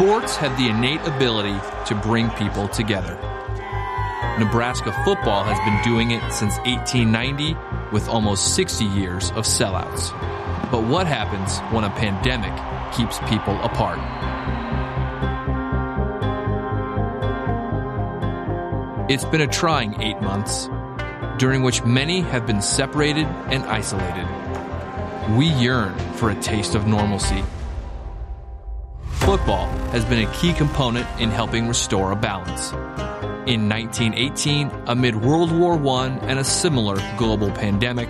Sports have the innate ability to bring people together. Nebraska football has been doing it since 1890 with almost 60 years of sellouts. But what happens when a pandemic keeps people apart? It's been a trying eight months, during which many have been separated and isolated. We yearn for a taste of normalcy. Football has been a key component in helping restore a balance. In 1918, amid World War I and a similar global pandemic,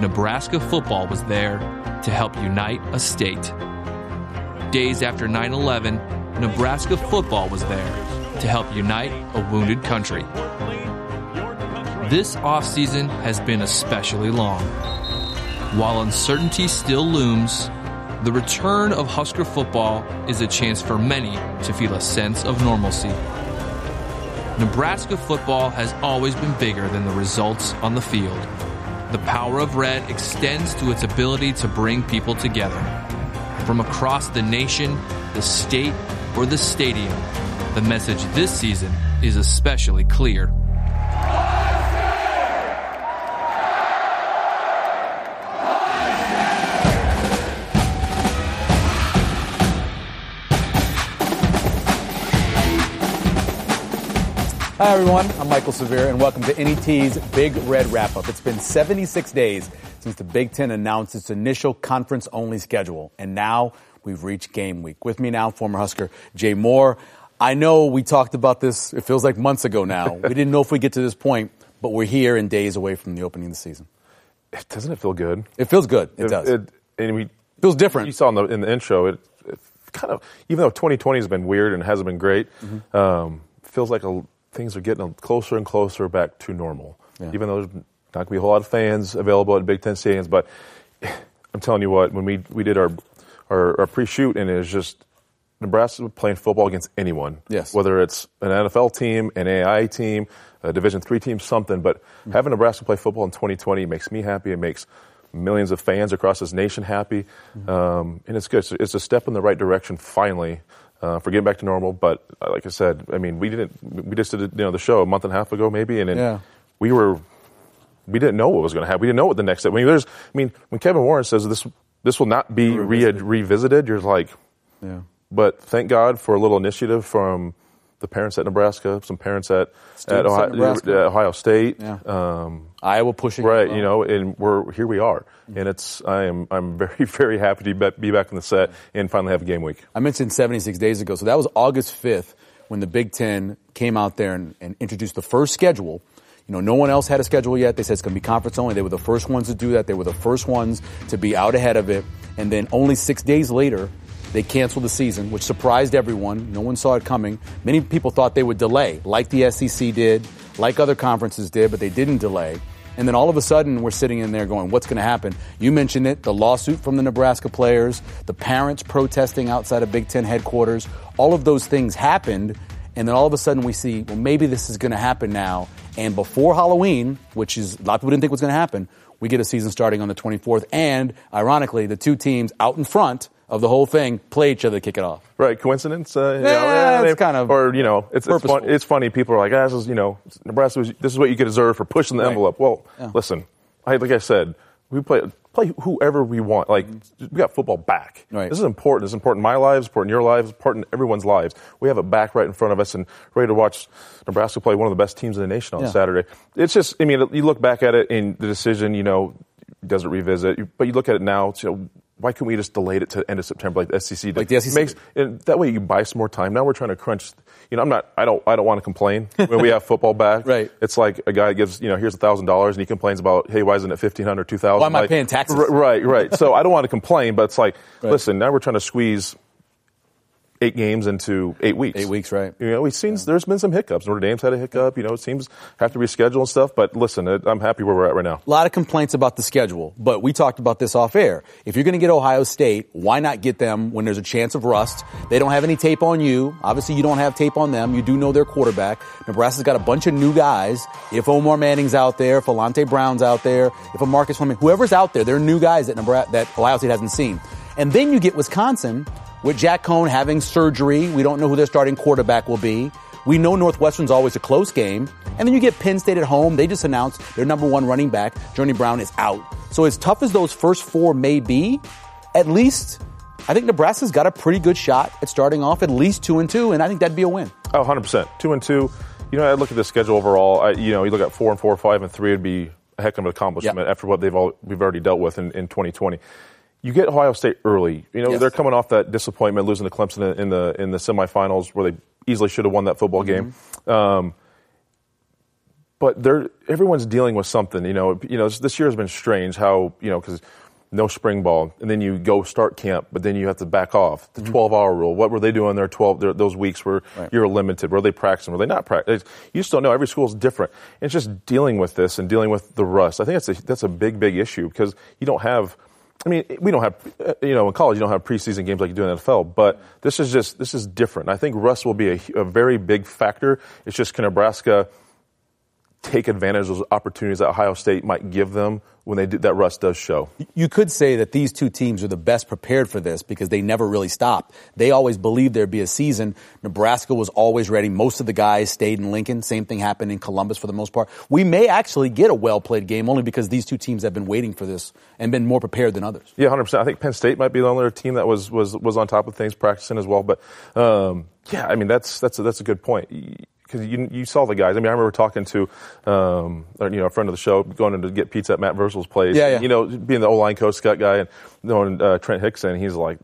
Nebraska football was there to help unite a state. Days after 9 11, Nebraska football was there to help unite a wounded country. This offseason has been especially long. While uncertainty still looms, the return of Husker football is a chance for many to feel a sense of normalcy. Nebraska football has always been bigger than the results on the field. The power of red extends to its ability to bring people together. From across the nation, the state, or the stadium, the message this season is especially clear. Hi, everyone. I'm Mike'l Severe, and welcome to NET's Big Red Wrap Up. It's been 76 days since the Big Ten announced its initial conference only schedule, and now we've reached game week. With me now, former Husker Jay Moore. I know we talked about this, it feels like months ago now. we didn't know if we'd get to this point, but we're here and days away from the opening of the season. Doesn't it feel good? It feels good. It, it does. It, and we feels different. You saw in the, in the intro, it, it, kind of, even though 2020 has been weird and hasn't been great, mm-hmm. um, feels like a things are getting closer and closer back to normal. Yeah. Even though there's not going to be a whole lot of fans available at Big Ten stadiums, but I'm telling you what, when we, we did our, our, our pre-shoot and it was just Nebraska playing football against anyone. Yes. Whether it's an NFL team, an AI team, a Division three team, something. But mm-hmm. having Nebraska play football in 2020 makes me happy. It makes millions of fans across this nation happy, mm-hmm. um, and it's good. It's, it's a step in the right direction finally uh, for getting back to normal. But uh, like I said, I mean, we didn't. We just did you know the show a month and a half ago, maybe, and, yeah. we were we didn't know what was going to happen. We didn't know what the next step. I mean, there's. I mean, when Kevin Warren says this this will not be revisited, re- revisited you're like, yeah. But thank God for a little initiative from the parents at Nebraska, some parents at, at Ohio, at Ohio, State, yeah. um, Iowa pushing right. You know, and we're here. We are, mm-hmm. and it's I am I'm very very happy to be back in the set and finally have a game week. I mentioned 76 days ago, so that was August 5th when the Big Ten came out there and, and introduced the first schedule. You know, no one else had a schedule yet. They said it's going to be conference only. They were the first ones to do that. They were the first ones to be out ahead of it. And then only six days later, they canceled the season, which surprised everyone. No one saw it coming. Many people thought they would delay, like the SEC did, like other conferences did, but they didn't delay. And then all of a sudden, we're sitting in there going, what's going to happen? You mentioned it the lawsuit from the Nebraska players, the parents protesting outside of Big Ten headquarters. All of those things happened. And then all of a sudden, we see, well, maybe this is going to happen now. And before Halloween, which is a lot of people didn't think was going to happen, we get a season starting on the 24th. And ironically, the two teams out in front of the whole thing play each other to kick it off. Right, coincidence? Uh, yeah, know, it's kind of or you know, it's it's, fun, it's, funny. People are like, ah, this is you know, Nebraska. Was, this is what you get deserve for pushing the right. envelope. Well, yeah. listen, I, like I said, we play play whoever we want. Like we got football back. Right. This is important. It's important in my lives, important in your lives, important in everyone's lives. We have it back right in front of us and ready to watch Nebraska play one of the best teams in the nation on yeah. Saturday. It's just, I mean, you look back at it in the decision, you know, doesn't revisit, but you look at it now. You know, why can't we just delay it to end of September like the SEC did? Like the SEC makes and that way you buy some more time. Now we're trying to crunch. You know, I'm not. I don't. I don't want to complain when we have football back. right. It's like a guy gives you know here's a thousand dollars and he complains about hey why isn't it fifteen hundred two thousand? Why am I like, paying taxes? Right. Right. so I don't want to complain, but it's like right. listen. Now we're trying to squeeze eight games into eight weeks. Eight weeks, right? You know, we've seen yeah. there's been some hiccups. Notre Dame's had a hiccup. You know, it seems have to reschedule and stuff. But listen, I'm happy where we're at right now. A lot of complaints about the schedule, but we talked about this off air. If you're going to get Ohio State, why not get them when there's a chance of rust? They don't have any tape on you. Obviously, you don't have tape on them. You do know their quarterback. Nebraska's got a bunch of new guys. If Omar Manning's out there, if Alante Brown's out there, if a Marcus Fleming, whoever's out there, they're new guys that Nebraska, that Ohio State hasn't seen. And then you get Wisconsin with Jack Coan having surgery, we don't know who their starting quarterback will be. We know Northwestern's always a close game. And then you get Penn State at home. They just announced their number one running back, Journey Brown, is out. So as tough as those first four may be, at least I think Nebraska's got a pretty good shot at starting off at least two and two, and I think that'd be a win. Oh, 100%. Two and two. You know, I look at the schedule overall. I, you know, you look at four and four, five and three, it'd be a heck of an accomplishment yep. after what they've all, we've already dealt with in, in 2020 you get Ohio State early. You know, yes. they're coming off that disappointment, losing to Clemson in the in the semifinals, where they easily should have won that football game. Mm-hmm. Um, but they're everyone's dealing with something. You know, you know, this year has been strange. How you know because no spring ball, and then you go start camp, but then you have to back off. The mm-hmm. 12 hour rule. What were they doing there 12, those weeks where right. you're limited? Were they practicing? Were they not practicing? You just don't know. Every school is different. It's just dealing with this and dealing with the rust. I think that's a, that's a big, big issue because you don't have – I mean, we don't have, uh, you know, in college you don't have preseason games like you do in the NFL, but this is just, this is different. I think Russ will be a, a very big factor. It's just can Nebraska take advantage of those opportunities that Ohio State might give them when they do, that rust does show. You could say that these two teams are the best prepared for this because they never really stopped. They always believed there'd be a season. Nebraska was always ready. Most of the guys stayed in Lincoln. Same thing happened in Columbus for the most part. We may actually get a well played game only because these two teams have been waiting for this and been more prepared than others. Yeah, 100%. I think Penn State might be the only team that was, was, was on top of things practicing as well. But, um, yeah, I mean, that's, that's, a, that's a good point because you, you saw the guys. I mean, I remember talking to, um, you know, a friend of the show, going in to get pizza at Matt Vrzal's place. Yeah, yeah. You know, being the O line coach, Scott guy, and knowing uh, Trent Hixson, he's like,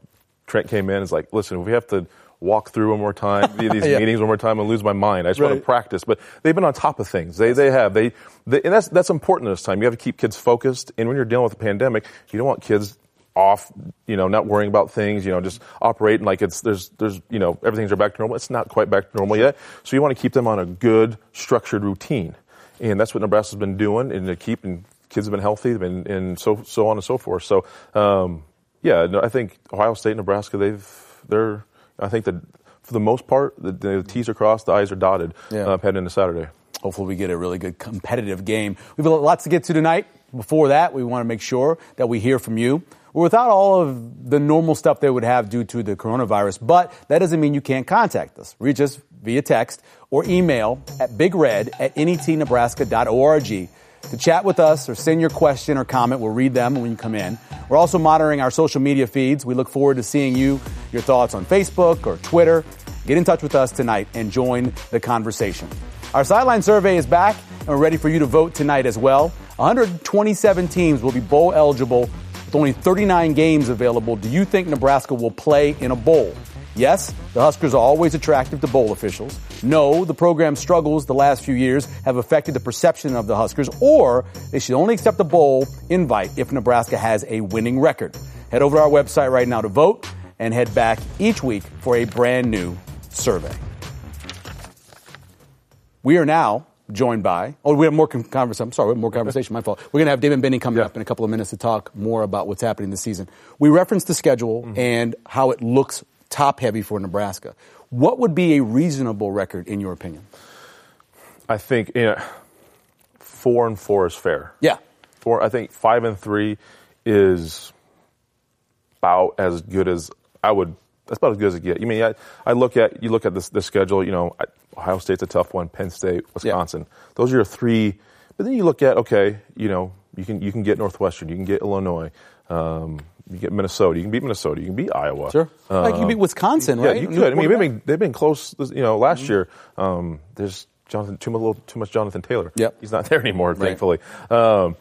Trent came in and is like, listen, we have to walk through one more time, these yeah. meetings one more time, and lose my mind. I just right. want to practice. But they've been on top of things. They they have they, they and that's that's important this time. You have to keep kids focused. And when you're dealing with a pandemic, you don't want kids off, you know, not worrying about things, you know, just operating like it's, there's, there's, you know, everything's are back to normal. It's not quite back to normal yet. So you want to keep them on a good, structured routine. And that's what Nebraska's been doing and to keep, and kids have been healthy, been, and so, so on and so forth. So, um, yeah, no, I think Ohio State, Nebraska, they've, they're, I think that for the most part, the, the T's are crossed, the I's are dotted, yeah. uh, heading into Saturday. Hopefully we get a really good competitive game. We've got lots to get to tonight. Before that, we want to make sure that we hear from you without all of the normal stuff they would have due to the coronavirus. But that doesn't mean you can't contact us. Reach us via text or email at bigred at netnebraska.org to chat with us or send your question or comment. We'll read them when you come in. We're also monitoring our social media feeds. We look forward to seeing you, your thoughts on Facebook or Twitter. Get in touch with us tonight and join the conversation. Our sideline survey is back and we're ready for you to vote tonight as well. 127 teams will be bowl eligible with only 39 games available, do you think Nebraska will play in a bowl? Yes, the Huskers are always attractive to bowl officials. No, the program's struggles the last few years have affected the perception of the Huskers, or they should only accept a bowl invite if Nebraska has a winning record. Head over to our website right now to vote and head back each week for a brand new survey. We are now joined by, oh, we have more conversation. I'm sorry, we have more conversation. My fault. We're going to have Damon Benning coming yeah. up in a couple of minutes to talk more about what's happening this season. We referenced the schedule mm-hmm. and how it looks top heavy for Nebraska. What would be a reasonable record in your opinion? I think you know, four and four is fair. Yeah. Four. I think five and three is about as good as I would. That's about as good as it gets. You I mean I, I look at you look at this the schedule. You know, I, Ohio State's a tough one. Penn State, Wisconsin. Yeah. Those are your three. But then you look at okay, you know, you can you can get Northwestern, you can get Illinois, um, you get Minnesota, you can beat Minnesota, you can beat Iowa. Sure, um, like you beat Wisconsin, right? Yeah, you could. I mean, they've been, they've been close. You know, last mm-hmm. year um, there's Jonathan too much, too much Jonathan Taylor. Yep. he's not there anymore, right. thankfully. Um,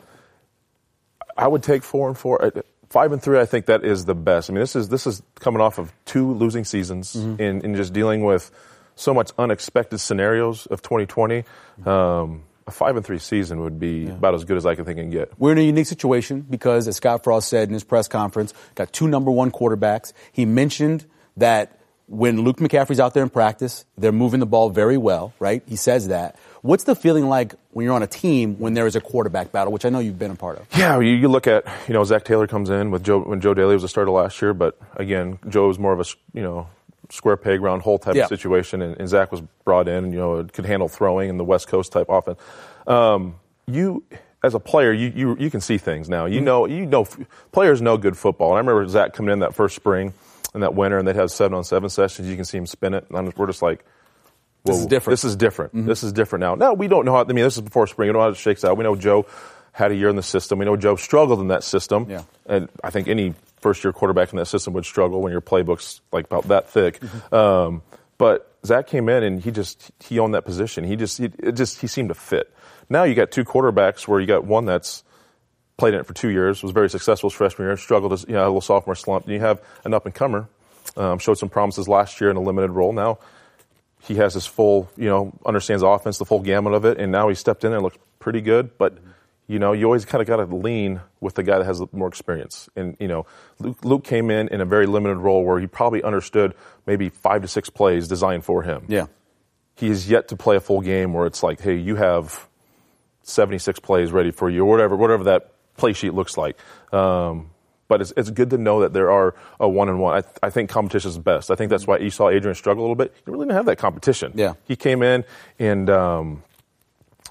I would take four and four. Uh, five and three, I think that is the best. I mean, this is this is coming off of two losing seasons mm-hmm. in, in just dealing with so much unexpected scenarios of 2020. Um, a five and three season would be yeah. about as good as I can think and get. We're in a unique situation because, as Scott Frost said in his press conference, got two number one quarterbacks. He mentioned that when Luke McCaffrey's out there in practice, they're moving the ball very well, right? He says that. What's the feeling like when you're on a team when there is a quarterback battle, which I know you've been a part of? Yeah, you, you look at you know Zac Taylor comes in with Joe when Joe Dailey was a starter last year, but again Joe's more of a you know square peg round hole type yeah. of situation, and, and, Zac was brought in, and you know could handle throwing in the West Coast type offense. Um, you as a player, you, you you can see things now. You mm-hmm. know you know players know good football. And I remember Zac coming in that first spring. and that winter, and they'd have seven on seven sessions. You can see him spin it, and we're just like, This is different. This is different. Mm-hmm. This is different now. Now we don't know how. I mean, this is before spring. We don't know how it shakes out. We know Joe had a year in the system. We know Joe struggled in that system. Yeah. And I think any first year quarterback in that system would struggle when your playbook's like about that thick. Mm-hmm. Um, but Zac came in and he just he owned that position. He just he, it just he seemed to fit. Now you got two quarterbacks where you got one that's played in it for two years, was very successful his freshman year, struggled as you know, a little sophomore slump. And you have an up and comer, um, showed some promises last year in a limited role. Now he has his full, you know, understands the offense, the full gamut of it, and now he stepped in there and looks pretty good. But you know, you always kind of got to lean with the guy that has more experience. And you know, Luke, Luke, came in in a very limited role where he probably understood maybe five to six plays designed for him. Yeah, he is yet to play a full game where it's like, hey, you have 76 plays ready for you, or whatever, whatever that play sheet looks like. Um, but it's, it's good to know that there are a one and one. I, I think competition is best. I think that's why you saw Adrian struggle a little bit. He really didn't really have that competition. Yeah. He came in and, um,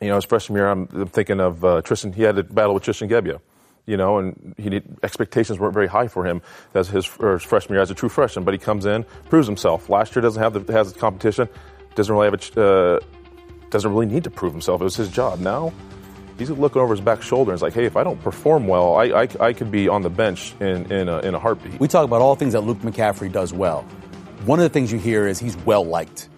you know, his freshman year, I'm, I'm thinking of uh, Tristan. He had a battle with Tristan Gebbia, you know, and he did, expectations weren't very high for him as his, his, freshman year as a true freshman. But he comes in, proves himself. Last year doesn't have the has the competition, doesn't really have a, uh, doesn't really need to prove himself. It was his job. Now he's looking over his back shoulder and it's like, hey, if I don't perform well, I, I, I could be on the bench in, in, a, in a heartbeat. We talk about all things that Luke McCaffrey does well. One of the things you hear is he's well liked.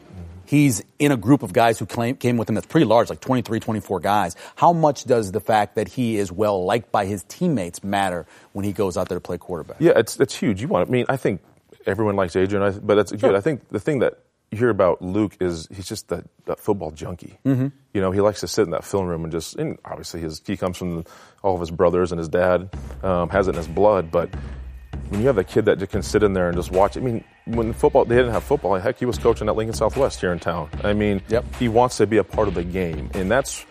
He's in a group of guys who claim, came with him that's pretty large, like 23, 24 guys. How much does the fact that he is well liked by his teammates matter when he goes out there to play quarterback? Yeah, it's, it's huge. You want, I mean, I think everyone likes Adrian, but that's sure. good. I think the thing that you hear about Luke is he's just that, that football junkie. Mm-hmm. You know, he likes to sit in that film room and just, and obviously his, he comes from all of his brothers and his dad um, has it in his blood, but when you have a kid that just can sit in there and just watch, I mean, when football, they didn't have football. Heck, he was coaching at Lincoln Southwest here in town. I mean, yep. he wants to be a part of the game, and that's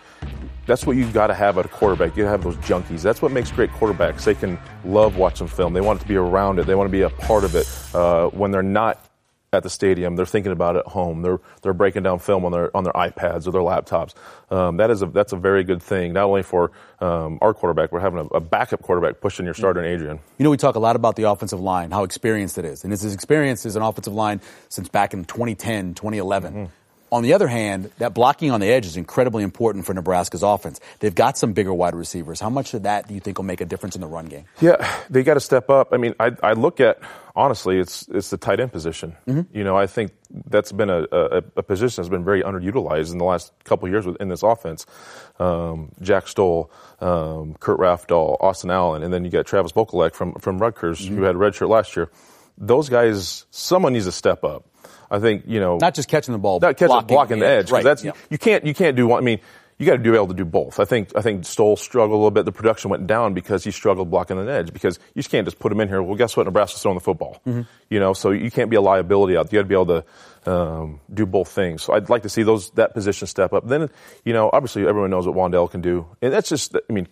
that's what you've got to have at a quarterback. You have those junkies. That's what makes great quarterbacks. They can love watching film. They want to be around it. They want to be a part of it. Uh, when they're not at the stadium. They're thinking about it at home. They're they're breaking down film on their on their iPads or their laptops. Um, that is a that's a very good thing. Not only for um, our quarterback, we're having a, a, backup quarterback pushing your starter, Adrian. You know, we talk a lot about the offensive line, how experienced it is, and it's his experience as an offensive line since back in 2010, 2011. Mm-hmm. On the other hand, that blocking on the edge is incredibly important for Nebraska's offense. They've got some bigger wide receivers. How much of that do you think will make a difference in the run game? Yeah, they got to step up. I mean, I, I, look at honestly, it's it's the tight end position. Mm-hmm. You know, I think that's been a, a, a, position that's been very underutilized in the last couple years in this offense. Um, Jack Stoll, um, Kurt Rafdal, Austin Allen, and then you got Travis Vokolek from from Rutgers, mm-hmm. who had a redshirt last year. Those guys, someone needs to step up. I think you know not just catching the ball, not catching blocking, blocking the edge. Right. That's yeah. you can't you can't do one. I mean, you got to be able to do both. I think I think Stoll struggled a little bit. The production went down because he struggled blocking an edge. Because you just can't just put him in here. Well, guess what? Nebraska's throwing the football. Mm-hmm. You know, so you can't be a liability out. You got to be able to um, do both things. So I'd like to see those that position step up. Then you know, obviously everyone knows what Wan'Dale can do, and that's just I mean,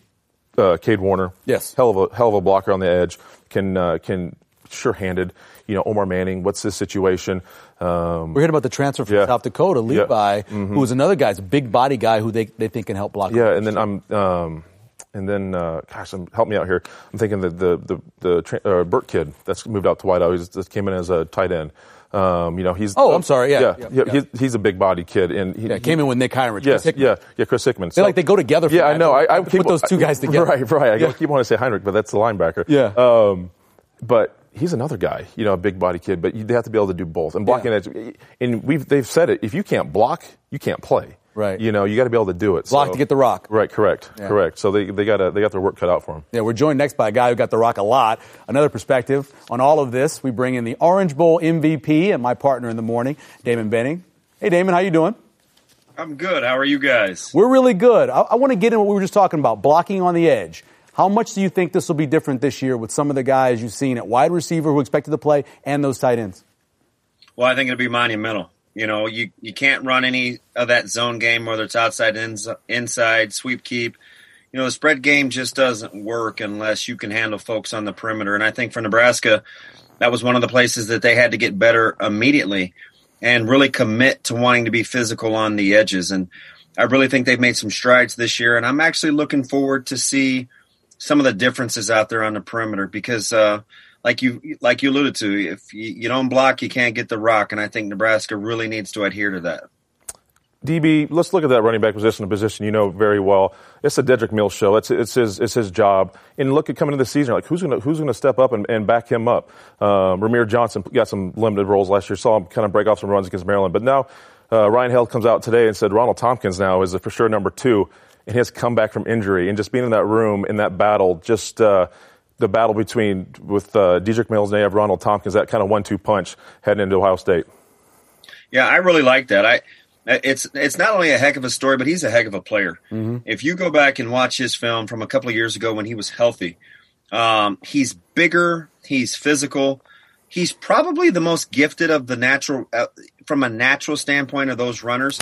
uh, Cade Warner, yes, hell of a hell of a blocker on the edge. Can uh, can sure-handed. You know, Omar Manning, what's his situation? Um, We're hearing about the transfer from yeah. South Dakota, Levi, yeah. mm-hmm. who is another guy, a big body guy who they, they think can help block. Yeah, and then I'm, um, and then, uh, gosh, I'm, help me out here. I'm thinking that the the the tra- uh, Burt kid that's moved out to Whiteout, he just came in as a tight end. Um, you know, he's. Oh, I'm sorry. Yeah, yeah, yeah, He's, he's, a big body kid, and he yeah, came in with Nick Henrich. Yes, yeah, yeah, Chris Hickman. They like they go together. yeah, I know. I, I keep, put those two guys together. Right, right. I yeah. keep wanting to say Henrich, but that's the linebacker. Yeah. Um, but he's another guy, you know, a big body kid, but they have to be able to do both. And blocking yeah. edge, and we've, they've said it, if you can't block, you can't play. Right. You know, you got to be able to do it. Block so. to get the rock. Right, correct, yeah. correct. So they, they got they got their work cut out for them. Yeah, we're joined next by a guy who got the rock a lot. Another perspective on all of this, we bring in the Orange Bowl MVP and my partner in the morning, Damon Benning. Hey, Damon, how you doing? I'm good. How are you guys? We're really good. I, I want to get in what we were just talking about, blocking on the edge. How much do you think this will be different this year with some of the guys you've seen at wide receiver who expected to play and those tight ends? Well, I think it'll be monumental. You know, you, you can't run any of that zone game, whether it's outside, ins, inside, sweep, keep. You know, the spread game just doesn't work unless you can handle folks on the perimeter. And I think for Nebraska, that was one of the places that they had to get better immediately and really commit to wanting to be physical on the edges. And I really think they've made some strides this year. And I'm actually looking forward to see – some of the differences out there on the perimeter because uh, like you like you alluded to, if you, you don't block, you can't get the rock, and I think Nebraska really needs to adhere to that. DB, let's look at that running back position, a position you know very well. It's a Dedrick Mills show. It's, it's his it's his job. And look at coming into the season, like who's going to who's to step up and, and back him up? Um, Rahmir Johnson got some limited roles last year. Saw him kind of break off some runs against Maryland, but now uh, Ryan Held comes out today and said Ronald Thompkins now is for sure number two, and he has come back from injury and just being in that room in that battle, just. Uh, the battle between with uh, Dedrick Mills and Ronald Thompkins, that kind of one-two punch heading into Ohio State. Yeah, I really like that. I it's it's not only a heck of a story, but he's a heck of a player. Mm-hmm. If you go back and watch his film from a couple of years ago when he was healthy, um, he's bigger, he's physical, he's probably the most gifted of the natural uh, from a natural standpoint of those runners.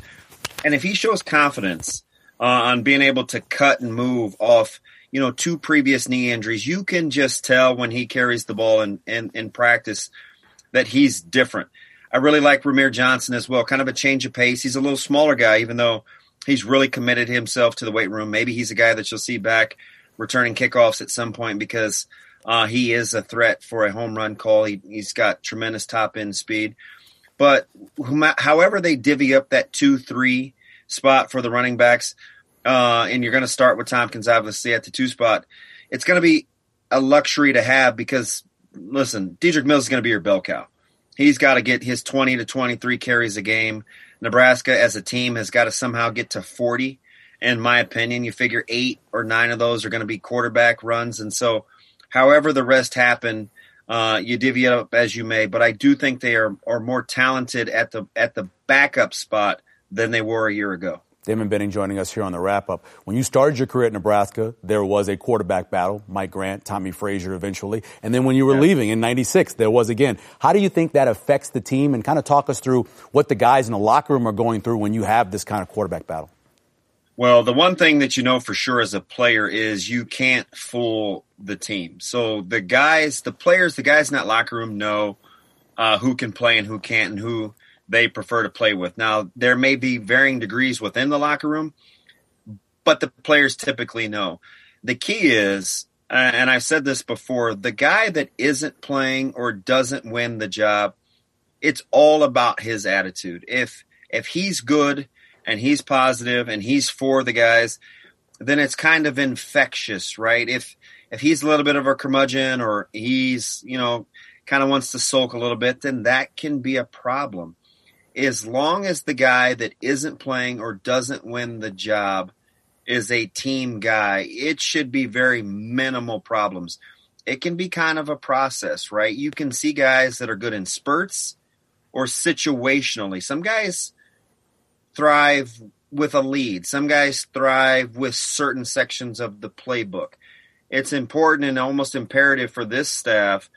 And if he shows confidence uh, on being able to cut and move off, you know, two previous knee injuries, you can just tell when he carries the ball in, in, in practice that he's different. I really like Rahmir Johnson as well. Kind of a change of pace. He's a little smaller guy, even though he's really committed himself to the weight room. Maybe he's a guy that you'll see back returning kickoffs at some point because uh, he is a threat for a home run call. He, he's got tremendous top end speed. But however they divvy up that two three spot for the running backs, uh, and you're going to start with Thompkins obviously at the two spot, it's going to be a luxury to have because listen, Dedrick Mills is going to be your bell cow he's got to get his 20 to 23 carries a game. Nebraska as a team has got to somehow get to 40. In my opinion, you figure eight or nine of those are going to be quarterback runs. And so, however the rest happen, uh, you divvy it up as you may. But I do think they are, are more talented at the at the backup spot than they were a year ago. Damon Benning joining us here on the wrap up. When you started your career at Nebraska, there was a quarterback battle, Mike Grant, Tommie Frazier eventually. And then when you were yeah. leaving in 96, there was again. How do you think that affects the team? And kind of talk us through what the guys in the locker room are going through when you have this kind of quarterback battle. Well, the one thing that you know for sure as a player is you can't fool the team. So the guys, the players, the guys in that locker room know uh, who can play and who can't and who they prefer to play with. Now, there may be varying degrees within the locker room, but the players typically know. The key is, uh, and I've said this before, the guy that isn't playing or doesn't win the job, it's all about his attitude. If if he's good and he's positive and he's for the guys, then it's kind of infectious, right? If if he's a little bit of a curmudgeon or he's, you know, kind of wants to sulk a little bit, then that can be a problem as long as the guy that isn't playing or doesn't win the job is a team guy, it should be very minimal problems. It can be kind of a process, right? You can see guys that are good in spurts or situationally. Some guys thrive with a lead, some guys thrive with certain sections of the playbook. It's important and almost imperative for this staff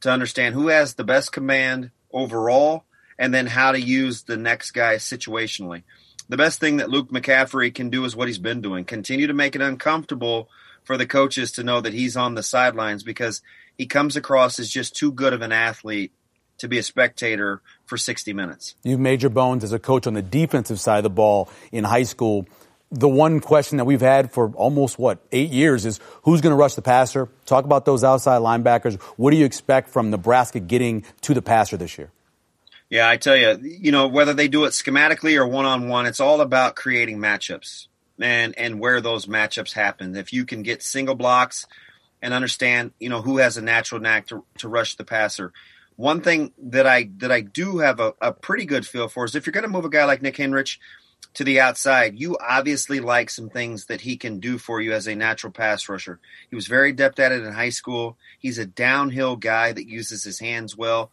to understand who has the best command overall and then how to use the next guy situationally. The best thing that Luke McCaffrey can do is what he's been doing. Continue to make it uncomfortable for the coaches to know that he's on the sidelines because he comes across as just too good of an athlete to be a spectator for 60 minutes. You've made your bones as a coach on the defensive side of the ball in high school. The one question that we've had for almost what eight years is who's going to rush the passer? Talk about those outside linebackers. What do you expect from Nebraska getting to the passer this year? Yeah, I tell you, you know, whether they do it schematically or one on one, it's all about creating matchups and and where those matchups happen. If you can get single blocks and understand, you know, who has a natural knack to, to rush the passer. One thing that I that I do have a, a pretty good feel for is if you're going to move a guy like Nick Henrich to the outside, you obviously like some things that he can do for you as a natural pass rusher. He was very adept at it in high school. He's a downhill guy that uses his hands well.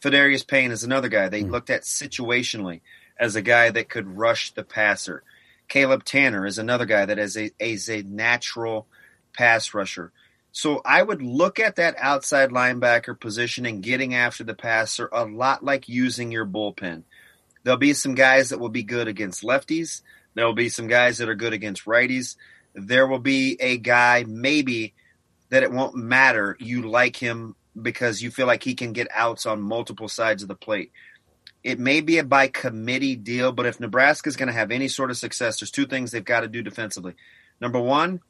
Pheldarius Payne is another guy they mm. looked at situationally as a guy that could rush the passer. Caleb Tannor is another guy that is a, is a natural pass rusher. So I would look at that outside linebacker position and getting after the passer a lot like using your bullpen. There'll be some guys that will be good against lefties. There will be some guys that are good against righties. There will be a guy maybe that it won't matter. You like him because you feel like he can get outs on multiple sides of the plate. It may be a by committee deal, but if Nebraska is going to have any sort of success, there's two things they've got to do defensively. Number one,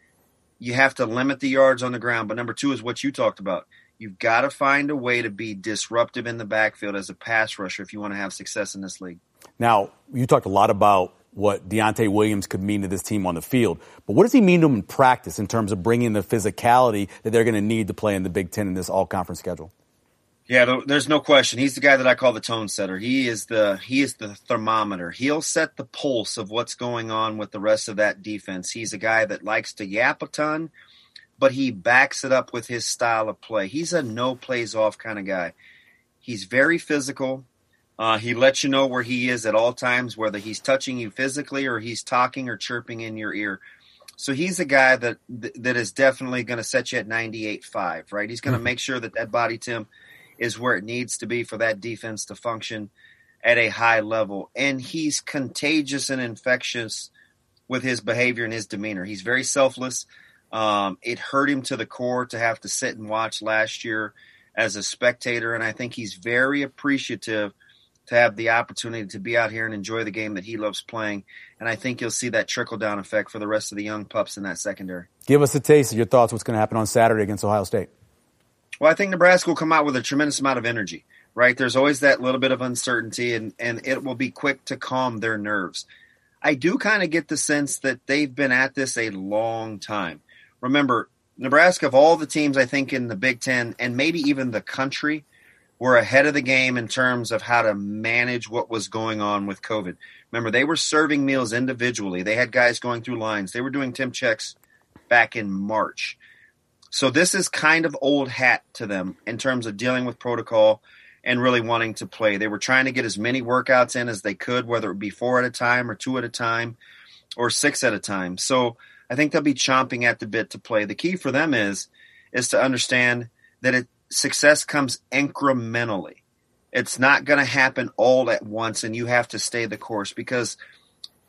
you have to limit the yards on the ground, but number two is what you talked about. You've got to find a way to be disruptive in the backfield as a pass rusher if you want to have success in this league. Now, you talked a lot about what Deontai Williams could mean to this team on the field, but what does he mean to them in practice in terms of bringing the physicality that they're going to need to play in the Big Ten in this all conference schedule? Yeah, there's no question. He's the guy that I call the tone setter. He is the he is the thermometer. He'll set the pulse of what's going on with the rest of that defense. He's a guy that likes to yap a ton, but he backs it up with his style of play. He's a no plays off kind of guy. He's very physical. Uh, he lets you know where he is at all times, whether he's touching you physically or he's talking or chirping in your ear. So he's a guy that that is definitely going to set you at 98.5, right? He's going to mm-hmm. make sure that that body temp – is where it needs to be for that defense to function at a high level. And he's contagious and infectious with his behavior and his demeanor. He's very selfless. Um, it hurt him to the core to have to sit and watch last year as a spectator, and I think he's very appreciative to have the opportunity to be out here and enjoy the game that he loves playing. And I think you'll see that trickle down effect for the rest of the young pups in that secondary. Give us a taste of your thoughts. What's going to happen on Saturday against Ohio State? Well, I think Nebraska will come out with a tremendous amount of energy, right? There's always that little bit of uncertainty, and, and it will be quick to calm their nerves. I do kind of get the sense that they've been at this a long time. Remember, Nebraska, of all the teams, I think, in the Big Ten and maybe even the country, were ahead of the game in terms of how to manage what was going on with COVID. Remember, they were serving meals individually. They had guys going through lines. They were doing temp checks back in March. So this is kind of old hat to them in terms of dealing with protocol and really wanting to play. They were trying to get as many workouts in as they could, whether it be four at a time or two at a time or six at a time. So I think they'll be chomping at the bit to play. The key for them is is to understand that it, success comes incrementally. It's not going to happen all at once, and you have to stay the course because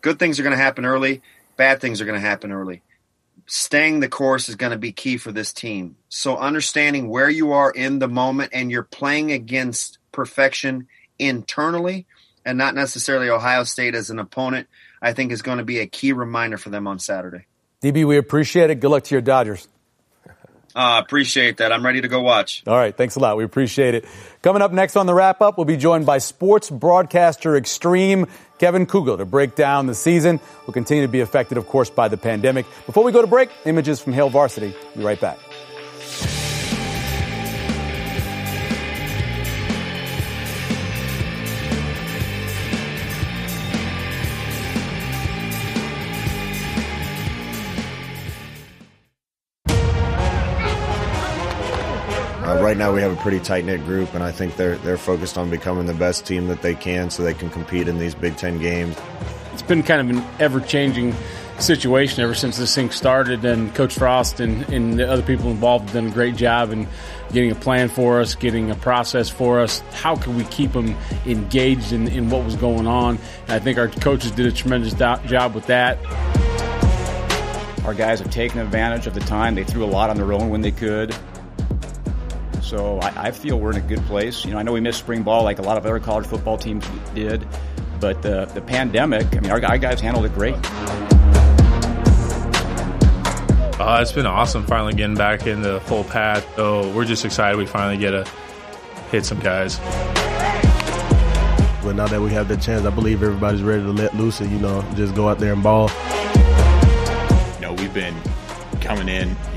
good things are going to happen early, bad things are going to happen early staying the course is going to be key for this team. So understanding where you are in the moment and you're playing against perfection internally and not necessarily Ohio State as an opponent, I think is going to be a key reminder for them on Saturday. DB, we appreciate it. Good luck to your Dodgers. Uh, appreciate that. I'm ready to go watch. All right. Thanks a lot. We appreciate it. Coming up next on the wrap up, we'll be joined by sports broadcaster extreme Kevin Kugler to break down the season. We'll continue to be affected, of course, by the pandemic. Before we go to break, images from Hail Varsity. Be right back. Right now we have a pretty tight knit group, and I think they're they're focused on becoming the best team that they can, so they can compete in these Big Ten games. It's been kind of an ever changing situation ever since this thing started, and Coach Frost and, and the other people involved have done a great job in getting a plan for us, getting a process for us. How can we keep them engaged in, in what was going on? And I think our coaches did a tremendous do- job with that. Our guys have taken advantage of the time. They threw a lot on their own when they could. So I, I, feel we're in a good place. You know, I know we missed spring ball like a lot of other college football teams did, but the, the pandemic, I mean, our, our guys handled it great. Uh, it's been awesome finally getting back in the full path. So we're just excited we finally get to hit some guys. But now that we have the chance, I believe everybody's ready to let loose and, you know, just go out there and ball. You know, we've been coming in, you know,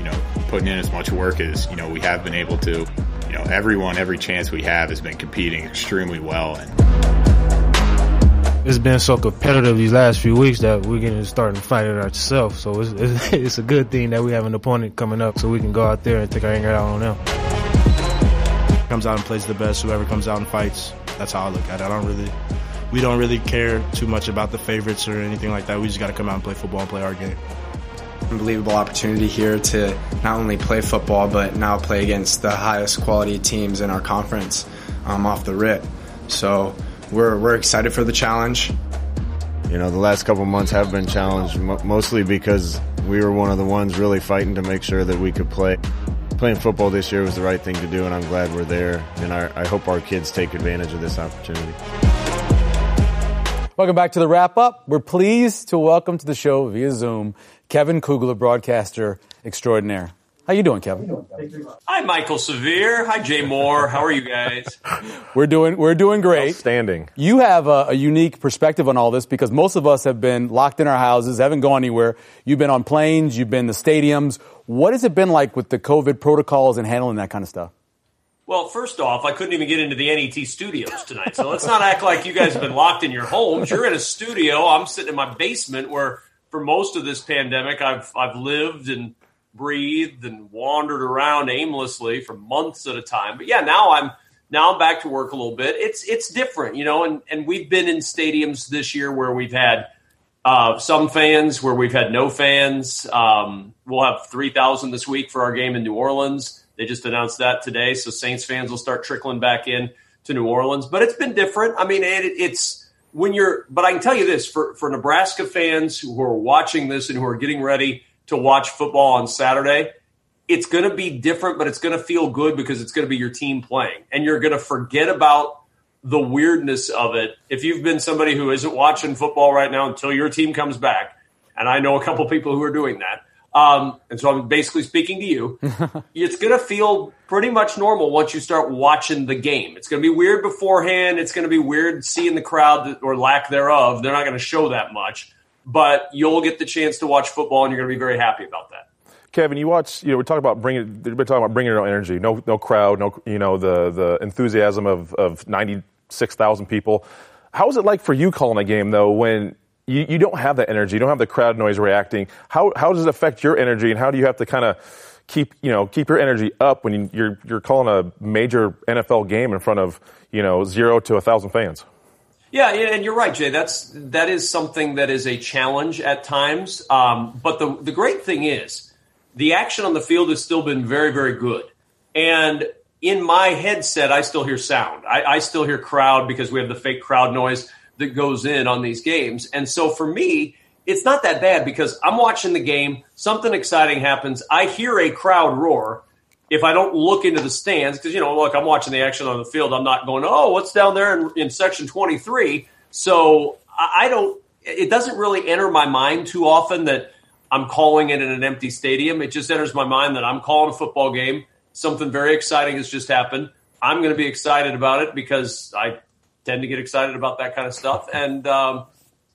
putting in as much work as you know we have been able to. You know, everyone, every chance we have has been competing extremely well. And it's been so competitive these last few weeks that we're getting starting to fight it ourselves. So it's, it's, it's a good thing that we have an opponent coming up, so we can go out there and take our anger out on them. Comes out and plays the best. Whoever comes out and fights, that's how I look at it. I don't really, we don't really care too much about the favorites or anything like that. We just got to come out and play football and play our game unbelievable opportunity here to not only play football but now play against the highest quality teams in our conference um, off the rip. So we're we're excited for the challenge. You know, the last couple months have been challenged mostly because we were one of the ones really fighting to make sure that we could play. Playing football this year was the right thing to do, and I'm glad we're there. And our, I hope our kids take advantage of this opportunity. Welcome back to the wrap up. We're pleased to welcome to the show via Zoom Kevin Kugler, broadcaster extraordinaire. How How you doing, Kevin? Hi, Mike'l Severe. Hi, Jay Moore. How are you guys? we're doing we're doing great. Standing. You have a, a, unique perspective on all this because most of us have been locked in our houses, haven't gone anywhere. You've been on planes, you've been to stadiums. What has it been like with the COVID protocols and handling that kind of stuff? Well, first off, I couldn't even get into the NET studios tonight. So let's not act like you guys have been locked in your homes. You're in a studio. I'm sitting in my basement where for most of this pandemic I've I've lived and breathed and wandered around aimlessly for months at a time. But yeah, now I'm now I'm back to work a little bit. It's it's different, you know, and and we've been in stadiums this year where we've had uh, some fans, where we've had no fans. Um, we'll have three thousand this week for our game in New Orleans. They just announced that today, so Saints fans will start trickling back in to New Orleans. But it's been different. I mean, it, it's when you're. But I can tell you this for for Nebraska fans who are watching this and who are getting ready to watch football on Saturday, it's going to be different, but it's going to feel good because it's going to be your team playing. And you're going to forget about the weirdness of it. If you've been somebody who isn't watching football right now until your team comes back, and I know a couple people who are doing that. Um, and so I'm basically speaking to you. it's going to feel pretty much normal once you start watching the game. It's going to be weird beforehand. It's going to be weird seeing the crowd or lack thereof. They're not going to show that much but you'll get the chance to watch football, and you're going to be very happy about that. Kevin, you watch. You know, we're talking about bringing. We're talking about bringing your own energy. No, no crowd. No, you know, the the enthusiasm of of ninety six thousand people. How is it like for you calling a game though when you, you don't have that energy? You don't have the crowd noise reacting. How how does it affect your energy, and how do you have to kind of keep you know keep your energy up when you're you're calling a major NFL game in front of you know zero to a thousand fans? Yeah, and you're right, Jay. That's that is something that is a challenge at times. Um, but the the great thing is, the action on the field has still been very, very good. And in my headset, I still hear sound. I, I still hear crowd because we have the fake crowd noise that goes in on these games. And so for me, it's not that bad because I'm watching the game. Something exciting happens. I hear a crowd roar if I don't look into the stands, because, you know, look, I'm watching the action on the field. I'm not going, oh, what's down there in, in section 23? So I, I don't, it doesn't really enter my mind too often that I'm calling it in an empty stadium. It just enters my mind that I'm calling a football game. Something very exciting has just happened. I'm going to be excited about it because I tend to get excited about that kind of stuff. And, um,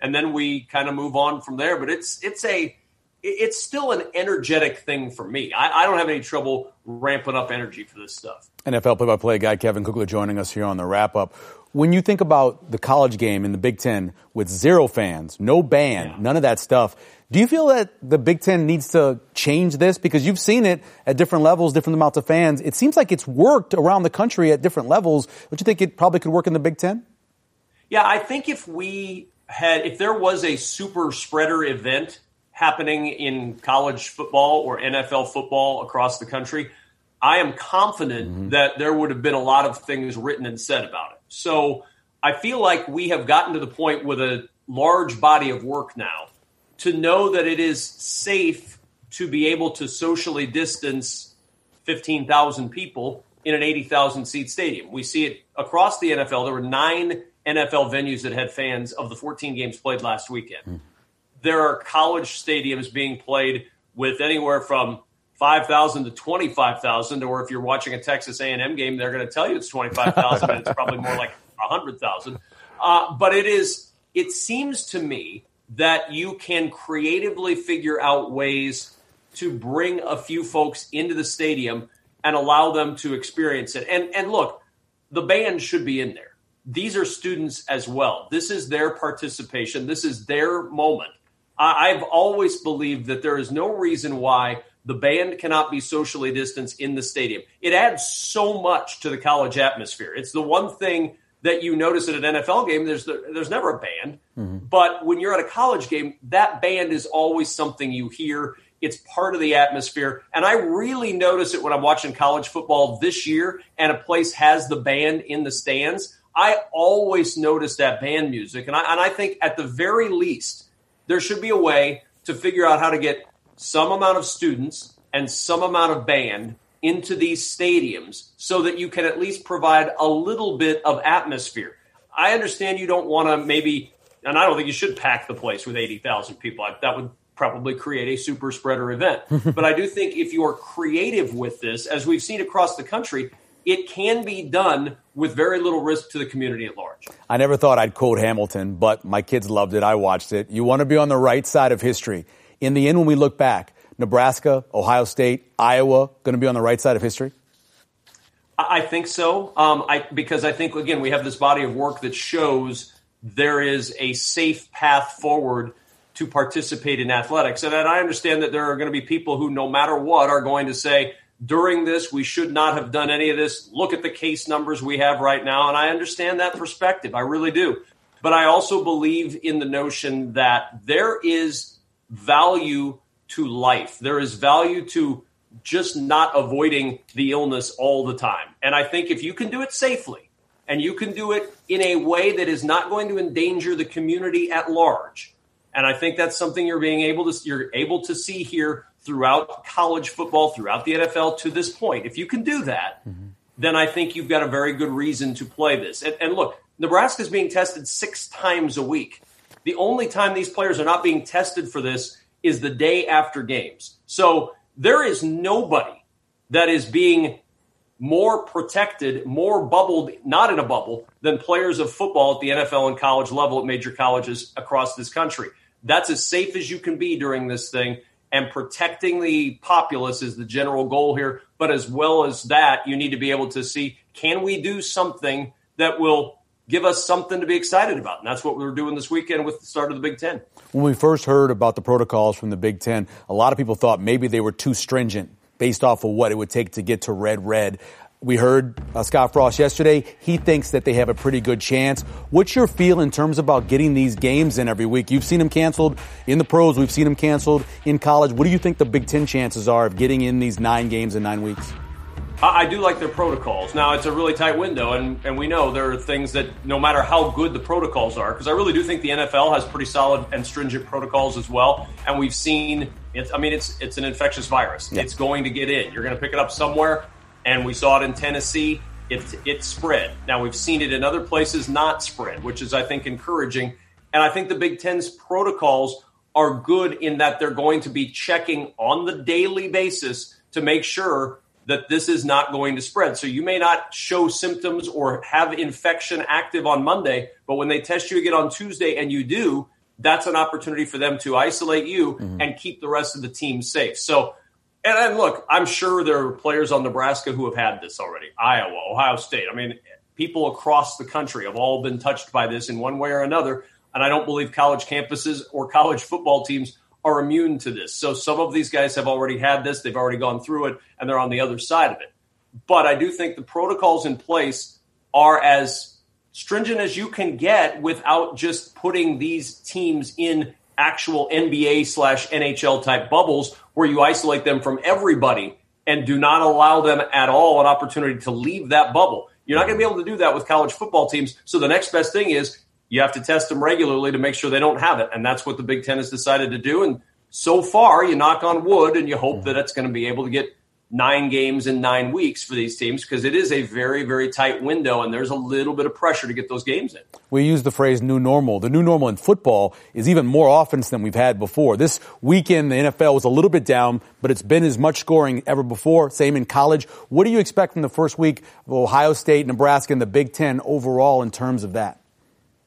and then we kind of move on from there. But it's, it's a, it's still an energetic thing for me. I, I, don't have any trouble ramping up energy for this stuff. NFL play-by-play guy Kevin Kugler joining us here on the wrap-up. When you think about the college game in the Big Ten with zero fans, no band, yeah. none of that stuff, do you feel that the Big Ten needs to change this? Because you've seen it at different levels, different amounts of fans. It seems like it's worked around the country at different levels. Don't you think it probably could work in the Big Ten? Yeah, I think if we had, if there was a super spreader event happening in college football or NFL football across the country, I am confident mm-hmm. that there would have been a lot of things written and said about it. So I feel like we have gotten to the point with a large body of work now to know that it is safe to be able to socially distance 15,000 people in an 80,000 seat stadium. We see it across the NFL. There were nine NFL venues that had fans of the 14 games played last weekend. Mm there are college stadiums being played with anywhere from 5,000 to 25,000 or if you're watching a Texas A&M game they're going to tell you it's 25,000 but it's probably more like 100,000 uh, but it is it seems to me that you can creatively figure out ways to bring a few folks into the stadium and allow them to experience it. And and look the band should be in there. These are students as well. This is their participation. This is their moment. I've always believed that there is no reason why the band cannot be socially distanced in the stadium. It adds so much to the college atmosphere. It's the one thing that you notice at an NFL game. There's the, there's never a band, mm-hmm. but when you're at a college game, that band is always something you hear. It's part of the atmosphere, and I really notice it when I'm watching college football this year, and a place has the band in the stands. I always notice that band music, and I, and I think at the very least there should be a way to figure out how to get some amount of students and some amount of band into these stadiums so that you can at least provide a little bit of atmosphere. I understand you don't want to maybe, and I don't think you should pack the place with 80,000 people. That would probably create a super spreader event. but I do think if you're creative with this, as we've seen across the country, it can be done with very little risk to the community at large. I never thought I'd quote Hamilton, but my kids loved it. I watched it. You want to be on the right side of history. In the end, when we look back, Nebraska, Ohio State, Iowa, going to be on the right side of history? I think so. Um, I, because I think, again, we have this body of work that shows there is a safe path forward to participate in athletics. And I understand that there are going to be people who, no matter what, are going to say, during this, we should not have done any of this. Look at the case numbers we have right now. And I understand that perspective. I really do. But I also believe in the notion that there is value to life. There is value to just not avoiding the illness all the time. And I think if you can do it safely and you can do it in a way that is not going to endanger the community at large, and I think that's something you're being able to you're able to see here throughout college football, throughout the NFL to this point. If you can do that, mm-hmm. then I think you've got a very good reason to play this. And, and look, Nebraska is being tested six times a week. The only time these players are not being tested for this is the day after games. So there is nobody that is being more protected, more bubbled, not in a bubble, than players of football at the NFL and college level at major colleges across this country. That's as safe as you can be during this thing. And protecting the populace is the general goal here. But as well as that, you need to be able to see can we do something that will give us something to be excited about. And that's what we were doing this weekend with the start of the Big Ten. When we first heard about the protocols from the Big Ten, a lot of people thought maybe they were too stringent based off of what it would take to get to red red. We heard uh, Scott Frost yesterday. He thinks that they have a pretty good chance. What's your feel in terms about getting these games in every week? You've seen them canceled in the pros. We've seen them canceled in college. What do you think the Big Ten chances are of getting in these nine games in nine weeks? I do like their protocols. Now it's a really tight window, and, and we know there are things that no matter how good the protocols are, because I really do think the NFL has pretty solid and stringent protocols as well. And we've seen, it's, I mean, it's it's an infectious virus. Yeah. It's going to get in. You're going to pick it up somewhere, and we saw it in Tennessee. It it spread. Now we've seen it in other places not spread, which is I think encouraging. And I think the Big Ten's protocols are good in that they're going to be checking on the daily basis to make sure that this is not going to spread. So you may not show symptoms or have infection active on Monday, but when they test you again on Tuesday and you do, that's an opportunity for them to isolate you mm-hmm. and keep the rest of the team safe. So, and, and look, I'm sure there are players on Nebraska who have had this already. Iowa, Ohio State. I mean, people across the country have all been touched by this in one way or another. And I don't believe college campuses or college football teams are immune to this. So some of these guys have already had this, they've already gone through it, and they're on the other side of it. But I do think the protocols in place are as stringent as you can get without just putting these teams in actual NBA slash NHL type bubbles where you isolate them from everybody and do not allow them at all an opportunity to leave that bubble. You're not going to be able to do that with college football teams. So the next best thing is you have to test them regularly to make sure they don't have it. And that's what the Big Ten has decided to do. And so far, you knock on wood and you hope that it's going to be able to get nine games in nine weeks for these teams because it is a very, very tight window and there's a little bit of pressure to get those games in. We use the phrase new normal. The new normal in football is even more offense than we've had before. This weekend, the NFL was a little bit down, but it's been as much scoring ever before. Same in college. What do you expect from the first week of Ohio State, Nebraska, and the Big Ten overall in terms of that?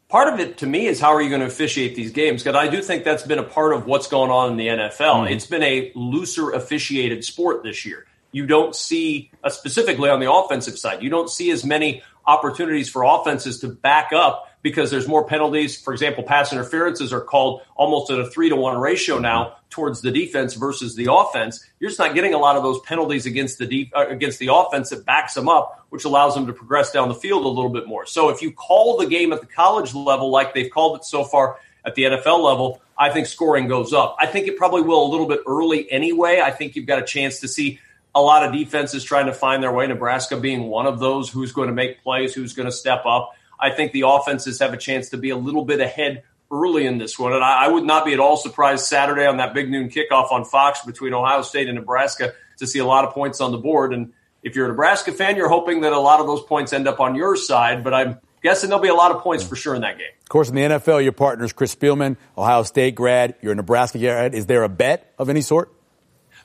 Part of it to me is how are you going to officiate these games? Because I do think that's been a part of what's going on in the NFL. Mm-hmm. It's been a looser officiated sport this year. You don't see, uh, specifically on the offensive side, you don't see as many opportunities for offenses to back up because there's more penalties. For example, pass interferences are called almost at a three to one ratio now towards the defense versus the offense. You're just not getting a lot of those penalties against the de- uh, against the offense that backs them up, which allows them to progress down the field a little bit more. So if you call the game at the college level like they've called it so far at the NFL level, I think scoring goes up. I think it probably will a little bit early anyway. I think you've got a chance to see a lot of defenses trying to find their way. Nebraska being one of those who's going to make plays, who's going to step up. I think the offenses have a chance to be a little bit ahead early in this one. And I, I, would not be at all surprised Saturday on that big noon kickoff on Fox between Ohio State and Nebraska to see a lot of points on the board. And if you're a Nebraska fan, you're hoping that a lot of those points end up on your side. But I'm guessing there'll be a lot of points for sure in that game. Of course, in the NFL, your partner's Chris Spielman, Ohio State grad. You're a Nebraska grad. Is there a bet of any sort?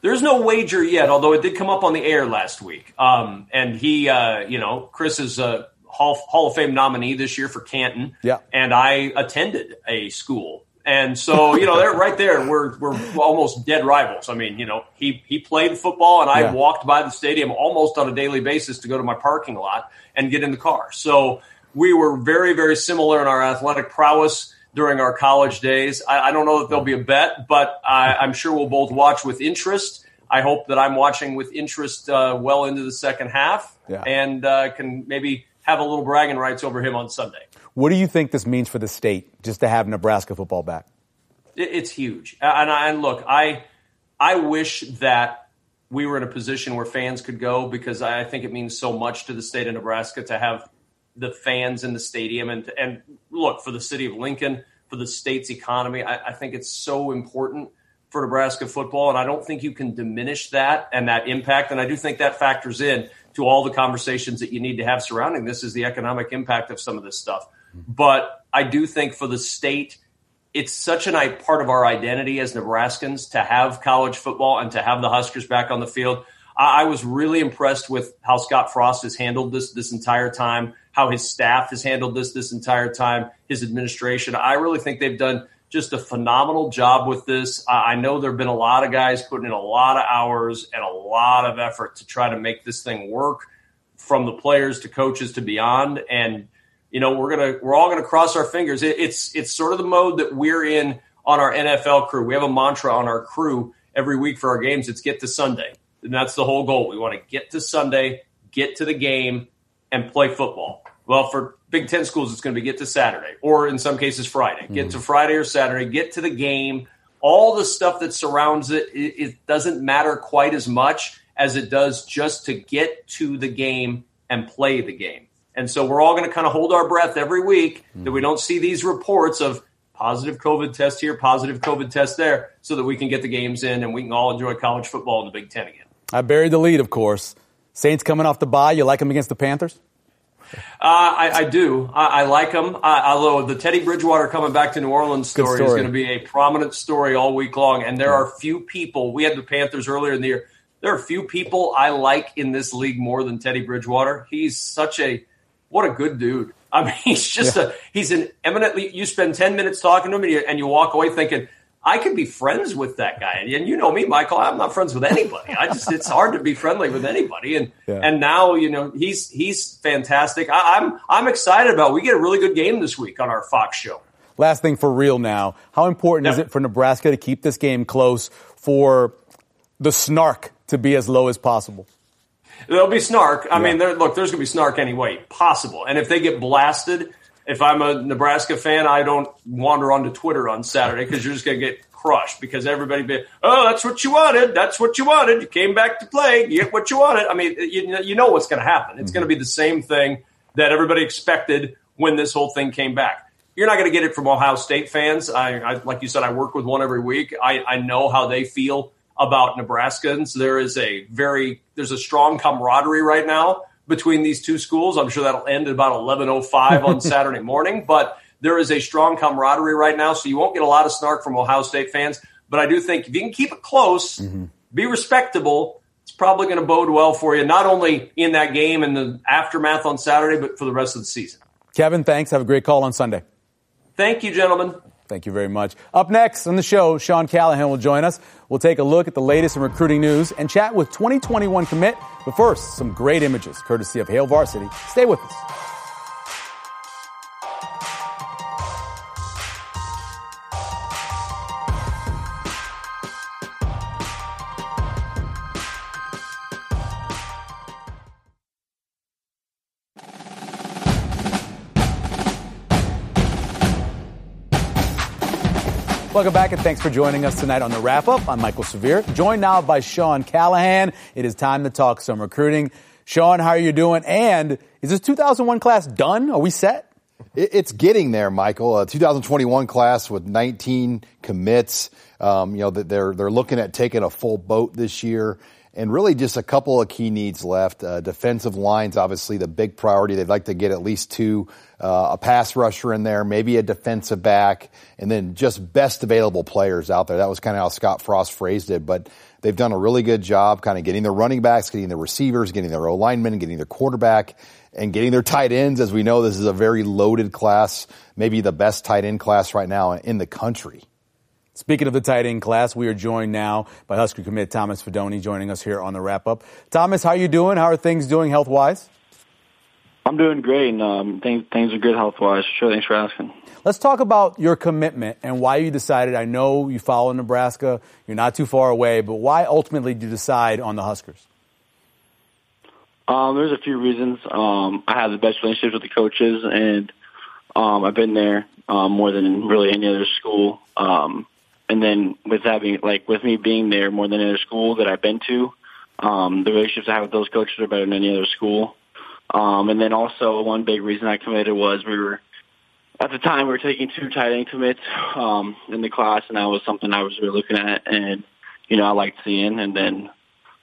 There's no wager yet, although it did come up on the air last week. Um, and he, uh, you know, Chris is a Hall, Hall of Fame nominee this year for Canton. Yeah. And I attended a school. And so, you know, they're right there. We're, we're almost dead rivals. I mean, you know, he, he played football and I Yeah. walked by the stadium almost on a daily basis to go to my parking lot and get in the car. So we were very, very similar in our athletic prowess during our college days. I, I don't know that there'll be a bet, but I, I'm sure we'll both watch with interest. I hope that I'm watching with interest uh, well into the second half Yeah. and uh, can maybe have a little bragging rights over him on Sunday. What do you think this means for the state just to have Nebraska football back? It's huge. And, I, and look, I I wish that we were in a position where fans could go because I think it means so much to the state of Nebraska to have the fans in the stadium and and look for the city of Lincoln for the state's economy. I, I think it's so important for Nebraska football, and I don't think you can diminish that and that impact. And I do think that factors in to all the conversations that you need to have surrounding this is the economic impact of some of this stuff. But I do think for the state, it's such i- part of our identity as Nebraskans to have college football and to have the Huskers back on the field. I was really impressed with how Scott Frost has handled this this entire time, how his staff has handled this this entire time, his administration. I really think they've done just a phenomenal job with this. I know there have been a lot of guys putting in a lot of hours and a lot of effort to try to make this thing work from the players to coaches to beyond. And you know, we're gonna we're all gonna cross our fingers. It, it's it's sort of the mode that we're in on our NFL crew. We have a mantra on our crew every week for our games. It's get to Sunday, and that's the whole goal. We want to get to Sunday, get to the game, and play football. Well, for Big Ten schools, it's going to be get to Saturday, or in some cases Friday. Get to hmm. Friday or Saturday. Get to the game. All the stuff that surrounds it, it, it doesn't matter quite as much as it does just to get to the game and play the game. And so we're all going to kind of hold our breath every week hmm. that we don't see these reports of positive COVID test here, positive COVID test there, so that we can get the games in and we can all enjoy college football in the Big Ten again. I buried the lead, of course. Saints coming off the bye. You like them against the Panthers? Uh, I, I do. I, I like them. I, although the Teddy Bridgewater coming back to New Orleans Good story, is going to be a prominent story all week long. And there are few people. We had the Panthers earlier in the year. There are few people I like in this league more than Teddy Bridgewater. He's such a what a good dude. I mean, he's just a he's an eminently. You spend ten minutes talking to him, and you, and you walk away thinking. I could be friends with that guy, and, you know me, Michael. I'm not friends with anybody. I just—it's hard to be friendly with anybody. And Yeah. and now you know he's he's fantastic. I, I'm I'm excited about. We get a really good game this week on our Fox show. Last thing for real now. How important is it for Nebraska to keep this game close for the snark to be as low as possible? There'll be snark. I mean, there, look, there's going to be snark anyway, possible. And if they get blasted, if I'm a Nebraska fan, I don't wander onto Twitter on Saturday because you're just going to get crushed because everybody be, oh, that's what you wanted. That's what you wanted. You came back to play. You get what you wanted. I mean, you, know- you know what's going to happen. It's mm-hmm. going to be the same thing that everybody expected when this whole thing came back. You're not going to get it from Ohio State fans. I, I like you said, I work with one every week. I, I know how they feel about Nebraskans. There is a very there's a strong camaraderie right now between these two schools. I'm sure that'll end at about 11:05 on Saturday morning, but there is a strong camaraderie right now, so you won't get a lot of snark from Ohio State fans. But I do think if you can keep it close, mm-hmm. be respectable, it's probably going to bode well for you, not only in that game and the aftermath on Saturday, but for the rest of the season. Kevin, thanks. Have a great call on Sunday. Thank you, gentlemen. Thank you very much. Up next on the show, Sean Callahan will join us. We'll take a look at the latest in recruiting news and chat with 2021 commit. But first, some great images courtesy of Hail Varsity. Stay with us. Welcome back and thanks for joining us tonight on the wrap up. I'm Mike'l Severe, joined now by Sean Callahan. It is time to talk some recruiting. Sean, how are you doing? And is this 2001 class done? Are we set? It's getting there, Michael. A 2021 class with 19 commits. Um, you know they're they're looking at taking a full boat this year, and really just a couple of key needs left. Uh, defensive lines, obviously the big priority. They'd like to get at least two, uh, a pass rusher in there, maybe a defensive back, and then just best available players out there. That was kind of how Scott Frost phrased it, but they've done a really good job kind of getting their running backs, getting their receivers, getting their O linemen, getting their quarterback, and getting their tight ends. As we know, this is a very loaded class, maybe the best tight end class right now in the country. Speaking of the tight end class, we are joined now by Husker commit Thomas Fidone joining us here on the wrap up. Thomas, how are you doing? How are things doing health wise? I'm doing great, and um, things things are good health wise. Sure, thanks for asking. Let's talk about your commitment and why you decided. I know you follow Nebraska; you're not too far away, but why ultimately did you decide on the Huskers? Um, there's a few reasons. Um, I have the best relationships with the coaches, and um, I've been there um, more than really any other school. Um, and then with having like with me being there more than any other school that I've been to, um, the relationships I have with those coaches are better than any other school. Um, and then also one big reason I committed was we were at the time we were taking two tight end commits um, in the class, and that was something I was really looking at, and you know I liked seeing, and then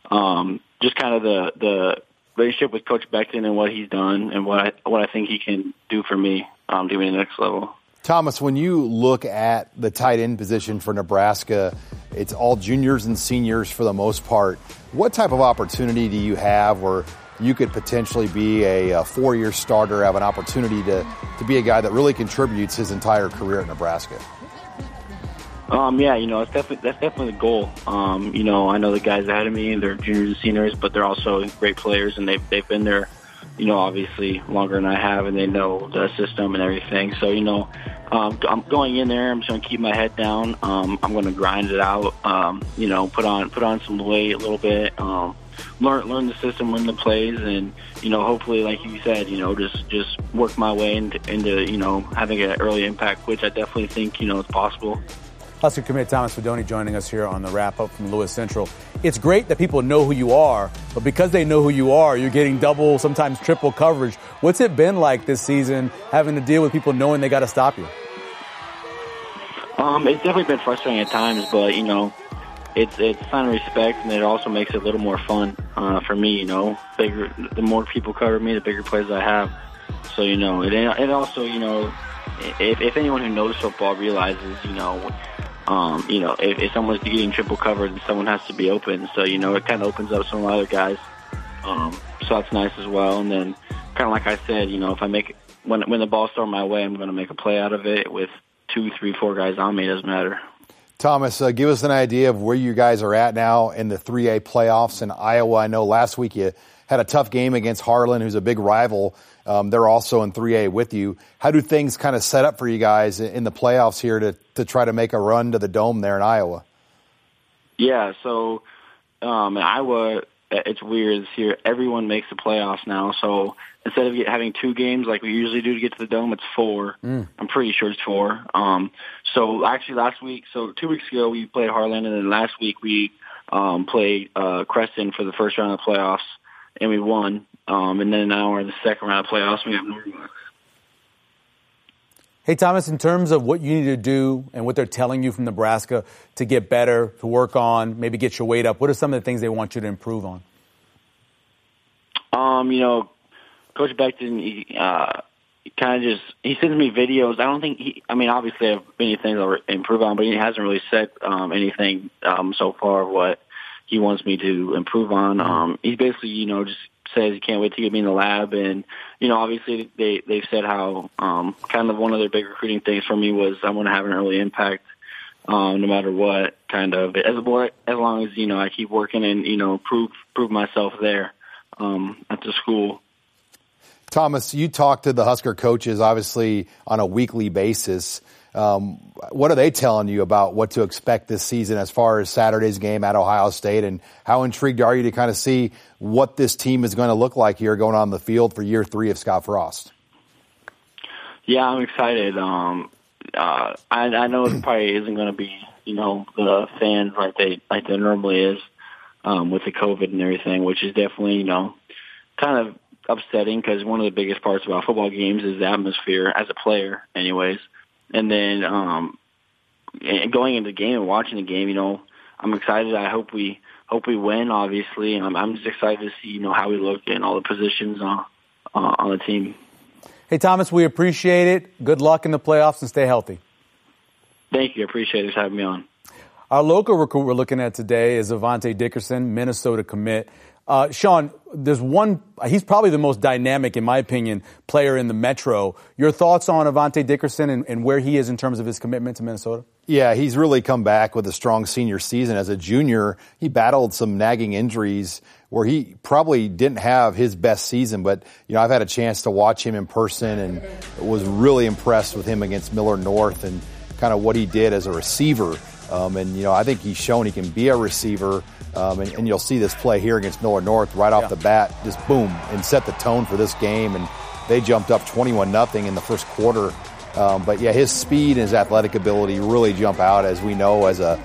um, just kind of the the relationship with Coach Beckton and what he's done and what I what I think he can do for me um, to be the next level. Thomas, when you look at the tight end position for Nebraska, it's all juniors and seniors for the most part. What type of opportunity do you have where you could potentially be a, a four year starter, have an opportunity to, to be a guy that really contributes his entire career at Nebraska? Um, yeah, you know, that's definitely that's definitely the goal. Um, you know, I know the guys ahead of me; they're juniors and seniors, but they're also great players, and they've they've been there, you know, obviously longer than I have, and they know the system and everything. So, you know, um, I'm going in there. I'm just going to keep my head down. Um, I'm going to grind it out. Um, you know, put on put on some weight a little bit. Um, learn learn the system, learn the plays, and you know, hopefully, like you said, you know, just just work my way into, into you know having an early impact, which I definitely think you know is possible. Husker commit Thomas Fidone joining us here on the wrap up from Lewis Central. It's great that people know who you are, but because they know who you are, you're getting double, sometimes triple coverage. What's it been like this season having to deal with people knowing they got to stop you? Um, it's definitely been frustrating at times, but you know, it's it's sign of respect, and it also makes it a little more fun uh, for me. You know, bigger the more people cover me, the bigger plays I have. So you know, it it also you know, if if anyone who knows football realizes, you know um, you know, if, if someone's getting triple covered, then someone has to be open. So, you know, it kind of opens up some other guys. Um, so that's nice as well. And then, kind of like I said, you know, if I make when when the ball's thrown my way, I'm going to make a play out of it with two, three, four guys on me. Doesn't matter. Thomas, uh, give us an idea of where you guys are at now in the 3A playoffs in Iowa. I know last week you had a tough game against Harlan, who's a big rival. Um, they're also in 3A with you. How do things kind of set up for you guys in the playoffs here to, to try to make a run to the dome there in Iowa? Yeah, so um, in Iowa, it's weird. It's here, everyone makes the playoffs now. So instead of having two games like we usually do to get to the dome, it's four. Mm. I'm pretty sure it's four. Um, so actually, last week, so two weeks ago, we played Harlan, and then last week we um, played uh, Creston for the first round of the playoffs, and we won. Um, and then now we're in the second round of playoffs. We have Norwalk. Hey, Thomas, in terms of what you need to do and what they're telling you from Nebraska to get better, to work on, maybe get your weight up, what are some of the things they want you to improve on? Um, you know, Coach Beckton, he, uh, kind of just, he sends me videos. I don't think he, I mean, obviously I have many things to improve on, but he hasn't really said, um, anything, um, so far what he wants me to improve on. Um, he's basically, you know, just says he can't wait to get me in the lab. And, you know, obviously they, they've said how, um, kind of one of their big recruiting things for me was I want to have an early impact, um, no matter what kind of, as, as long as, you know, I keep working and, you know, prove, prove myself there, um, at the school. Thomas, you talk to the Husker coaches obviously on a weekly basis. Um, what are they telling you about what to expect this season as far as Saturday's game at Ohio State? And how intrigued are you to kind of see what this team is going to look like here going on the field for year three of Scott Frost? Yeah, I'm excited. Um, uh, I, I know it probably isn't going to be, you know, the fans like they like there normally is um, with the COVID and everything, which is definitely, you know, kind of upsetting because one of the biggest parts about football games is the atmosphere as a player, anyways. And then um, going into the game and watching the game, you know, I'm excited. I hope we hope we win. Obviously, I'm, I'm just excited to see you know how we look in all the positions on uh, on the team. Hey Thomas, we appreciate it. Good luck in the playoffs and stay healthy. Thank you. Appreciate it for having me on. Our local recruit we're looking at today is Avante Dickerson, Minnesota commit. Uh, Sean, there's one, he's probably the most dynamic, in my opinion, player in the Metro. Your thoughts on Avante Dickerson and, and where he is in terms of his commitment to Minnesota? Yeah, he's really come back with a strong senior season. As a junior, he battled some nagging injuries where he probably didn't have his best season, but you know, I've had a chance to watch him in person and was really impressed with him against Millard North and kind of what he did as a receiver. Um, and you know, I think he's shown he can be a receiver. Um, and, and, you'll see this play here against Millard North right off yeah. the bat, just boom, and set the tone for this game. And they jumped up 21 nothing in the first quarter. Um, but yeah, his speed and his athletic ability really jump out, as we know, as a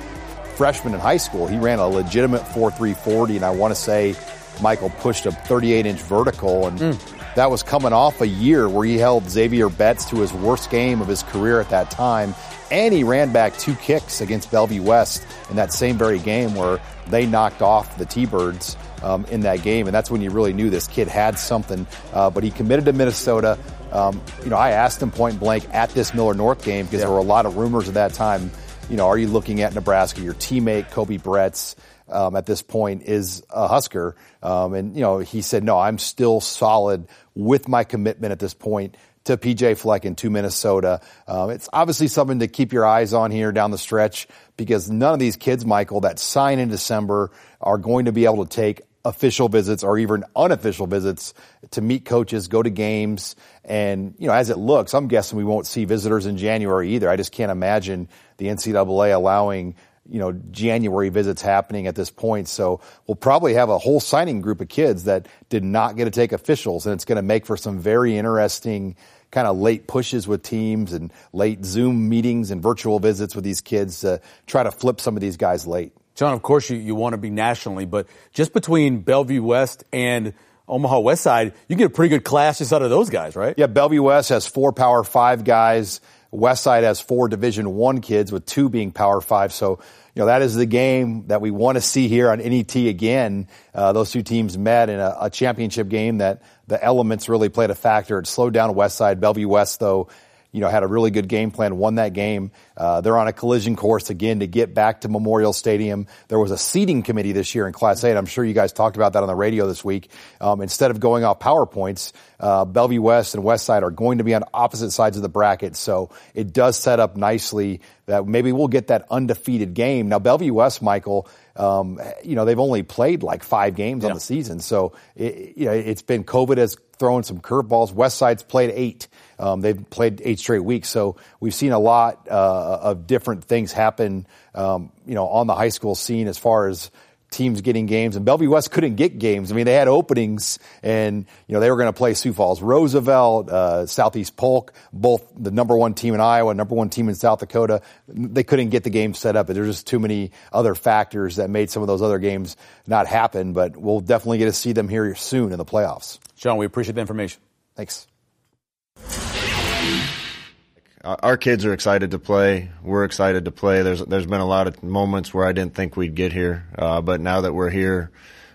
freshman in high school. He ran a legitimate 4.340, and I want to say Michael pushed a 38 inch vertical, and mm. that was coming off a year where he held Zavier Betts to his worst game of his career at that time. And he ran back two kicks against Bellevue West in that same very game where they knocked off the T Birds um, in that game. And that's when you really knew this kid had something. Uh, but he committed to Minnesota. Um, you know, I asked him point blank at this Millard North game because yeah. there were a lot of rumors at that time. You know, are you looking at Nebraska? Your teammate Koby Bretz um, at this point is a Husker, um, and you know he said, "No, I'm still solid with my commitment at this point." To PJ Fleck and to Minnesota. Um, it's obviously something to keep your eyes on here down the stretch because none of these kids, Michael, that sign in December are going to be able to take official visits or even unofficial visits to meet coaches, go to games. And, you know, as it looks, I'm guessing we won't see visitors in January either. I just can't imagine the NCAA allowing, you know, January visits happening at this point. So we'll probably have a whole signing group of kids that did not get to take officials. And it's going to make for some very interesting kind of late pushes with teams and late Zoom meetings and virtual visits with these kids to try to flip some of these guys late. Sean, of course you, you want to be nationally, but just between Bellevue West and Omaha West Side, you get a pretty good class just out of those guys, right? Yeah, Bellevue West has four Power Five guys. West Side has four Division One kids, with two being Power Five. So, you know, that is the game that we want to see here on NET again. Uh, those two teams met in a, a championship game that the elements really played a factor. It slowed down West Side. Bellevue West, though, you know, had a really good game plan, won that game. Uh, they're on a collision course again to get back to Memorial Stadium. There was a seating committee this year in Class A. I'm sure you guys talked about that on the radio this week. Um, instead of going off PowerPoints, uh, Bellevue West and West Side are going to be on opposite sides of the bracket. So it does set up nicely that maybe we'll get that undefeated game. Now, Bellevue West, Michael, um, you know, they've only played like five games yeah. on the season. So, it, you know, it's been COVID has thrown some curveballs. West Side's played eight. Um, they've played eight straight weeks, so we've seen a lot uh, of different things happen, um, you know, on the high school scene as far as teams getting games, and Bellevue West couldn't get games. I mean, they had openings, and you know they were going to play Sioux Falls, Roosevelt, uh, Southeast Polk, both the number one team in Iowa, number one team in South Dakota. They couldn't get the game set up. There's just too many other factors that made some of those other games not happen. But we'll definitely get to see them here soon in the playoffs. Sean, we appreciate the information. Thanks our kids are excited to play. We're excited to play. There's there's been a lot of moments where I didn't think we'd get here, uh, but now that we're here,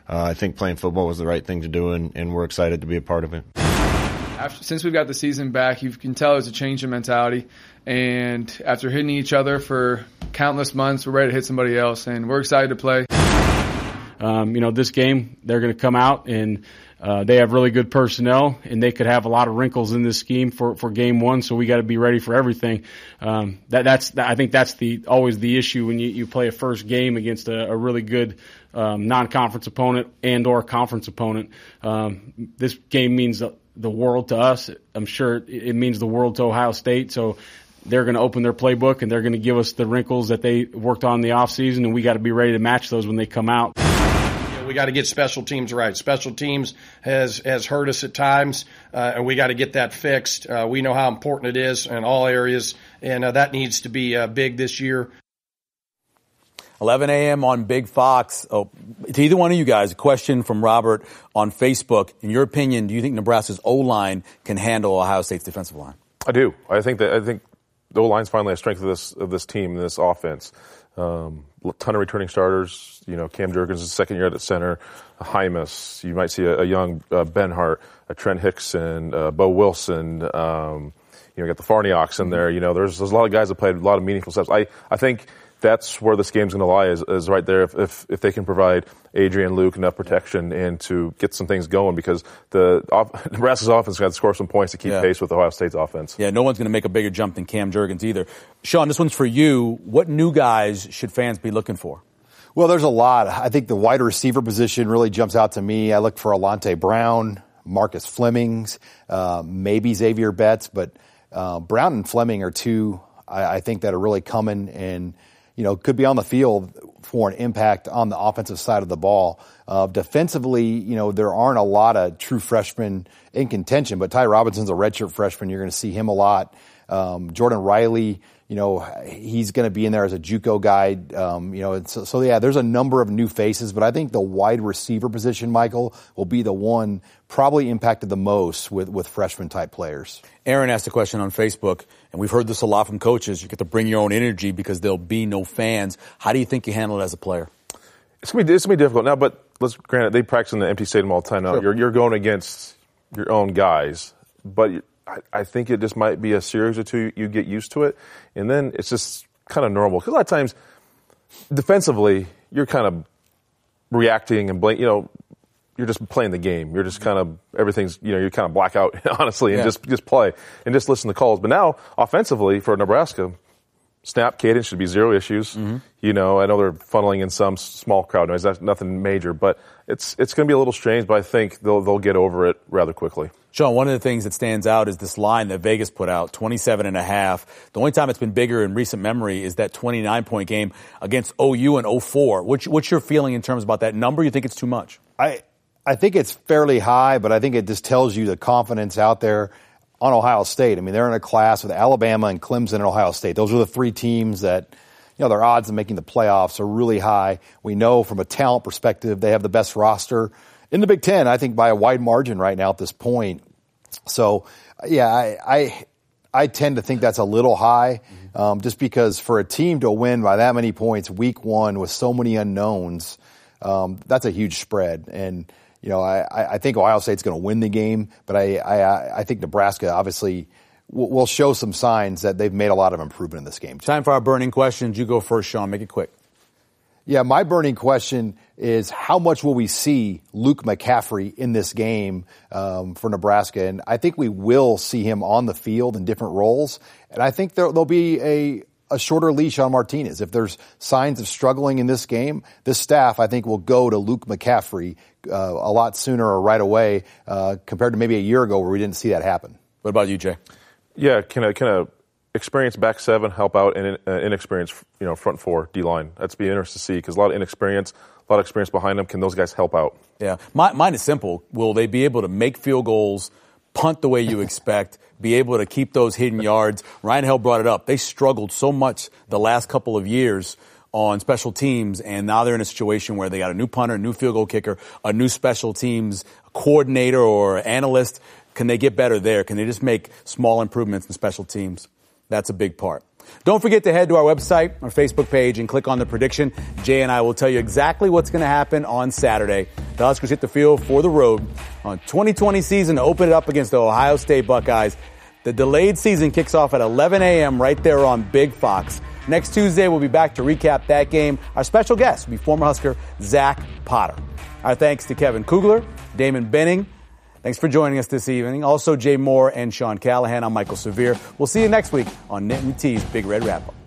uh, I think playing football was the right thing to do, and, and we're excited to be a part of it. After, since we've got the season back, you can tell there's a change in mentality. And after hitting each other for countless months, we're ready to hit somebody else, and we're excited to play. Um, you know, this game, they're going to come out and uh, they have really good personnel, and they could have a lot of wrinkles in this scheme for, for game one. So we got to be ready for everything. Um, that that's I think that's the always the issue when you, you play a first game against a, a really good um, non-conference opponent and or conference opponent. Um, this game means the, the world to us. I'm sure it, it means the world to Ohio State. So they're going to open their playbook and they're going to give us the wrinkles that they worked on in the off season, and we got to be ready to match those when they come out we got to get special teams right. Special teams has has hurt us at times, uh, and we got to get that fixed. Uh, we know how important it is in all areas, and uh, that needs to be uh, big this year. 11 a.m. on Big Fox. Oh, to either one of you guys, a question from Robert on Facebook. In your opinion, do you think Nebraska's O line can handle Ohio State's defensive line? I do. I think that I think the O line's finally a strength of this of this team, this offense. Um, a ton of returning starters. You know, Cam Jurgens is second year at the center. Jaimes. You might see a, a young uh, Benhart, a Trent Hixson, uh, Boe Wilson. Um, you know, you got the Farniok's in there. You know, there's, there's a lot of guys that played a lot of meaningful steps. I, I think that's where this game's going to lie is, is right there if, if, if they can provide Adrian Luke enough protection and to get some things going because the off, Nebraska's offense got to score some points to keep Yeah. pace with Ohio State's offense. Yeah, no one's going to make a bigger jump than Cam Jurgens either. Sean, this one's for you. What new guys should fans be looking for? Well, there's a lot. I think the wide receiver position really jumps out to me. I look for Alante Brown, Marcus Flemings, uh, maybe Zavier Betts, but uh, Brown and Fleming are two I, I think that are really coming and you know could be on the field for an impact on the offensive side of the ball. Uh, defensively, you know there aren't a lot of true freshmen in contention, but Ty Robinson's a redshirt freshman. You're going to see him a lot. Um, Jordan Riley, you know, he's going to be in there as a JUCO guy. Um, you know, it's, so yeah, there's a number of new faces, but I think the wide receiver position, Michael, will be the one probably impacted the most with with freshman type players. Aaron asked a question on Facebook, and we've heard this a lot from coaches. You get to bring your own energy because there'll be no fans. How do you think you handle it as a player? It's gonna be it's gonna be difficult now, but let's granted they practice in the empty stadium all the time now. Sure. You're you're going against your own guys, but I, I think it just might be a series or two. You get used to it, and then it's just kind of normal. Because a lot of times, defensively, you're kind of reacting and blame. You know, you're just playing the game. You're just kind of everything's. You know, you kind of black out honestly and Yeah. just just play and just listen to calls. But now, offensively for Nebraska, snap cadence should be zero issues. Mm-hmm. You know, I know they're funneling in some small crowd noise. That's nothing major, but it's it's going to be a little strange. But I think they'll they'll get over it rather quickly. Sean, one of the things that stands out is this line that Vegas put out, 27 and a half. The only time it's been bigger in recent memory is that 29 point game against OU in 04. What's, what's your feeling in terms about that number? You think it's too much? I I think it's fairly high, but I think it just tells you the confidence out there on Ohio State. I mean, they're in a class with Alabama and Clemson and Ohio State. Those are the three teams that, you know, their odds of making the playoffs are really high. We know from a talent perspective, they have the best roster in the Big Ten, I think by a wide margin right now at this point. So, yeah, I, I, I tend to think that's a little high, um, just because for a team to win by that many points week one with so many unknowns, um, that's a huge spread. And, you know, I, I think Ohio State's going to win the game, but I, I, I think Nebraska obviously will, will show some signs that they've made a lot of improvement in this game. Time for our burning questions. You go first, Sean. Make it quick. Yeah, my burning question is how much will we see Luke McCaffrey in this game um, for Nebraska? And I think we will see him on the field in different roles. And I think there, there'll be a, a shorter leash on Martinez. If there's signs of struggling in this game, this staff, I think, will go to Luke McCaffrey uh, a lot sooner or right away uh, compared to maybe a year ago where we didn't see that happen. What about you, Jay? Yeah, can a can a experienced back seven help out an uh, inexperienced you know front four D line? That's be interesting to see because a lot of inexperience, a lot of experience behind them. Can those guys help out? Yeah, My, mine is simple. Will they be able to make field goals, punt the way you expect, be able to keep those hidden yards? Ryan Hell brought it up. They struggled so much the last couple of years on special teams, and now they're in a situation where they got a new punter, a new field goal kicker, a new special teams coordinator or analyst. Can they get better there? Can they just make small improvements in special teams? That's a big part. Don't forget to head to our website, our Facebook page, and click on the prediction. Jay and I will tell you exactly what's going to happen on Saturday. The Huskers hit the field for the road on 2020 season to open it up against the Ohio State Buckeyes. The delayed season kicks off at 11 a.m. right there on Big Fox. Next Tuesday, we'll be back to recap that game. Our special guest will be former Husker Zach Potter. Our thanks to Kevin Kugler, Damon Benning. Thanks for joining us this evening. Also, Jay Moore and Sean Callahan. I'm Mike'l Severe. We'll see you next week on Knit and T's Big Red Wrap Up.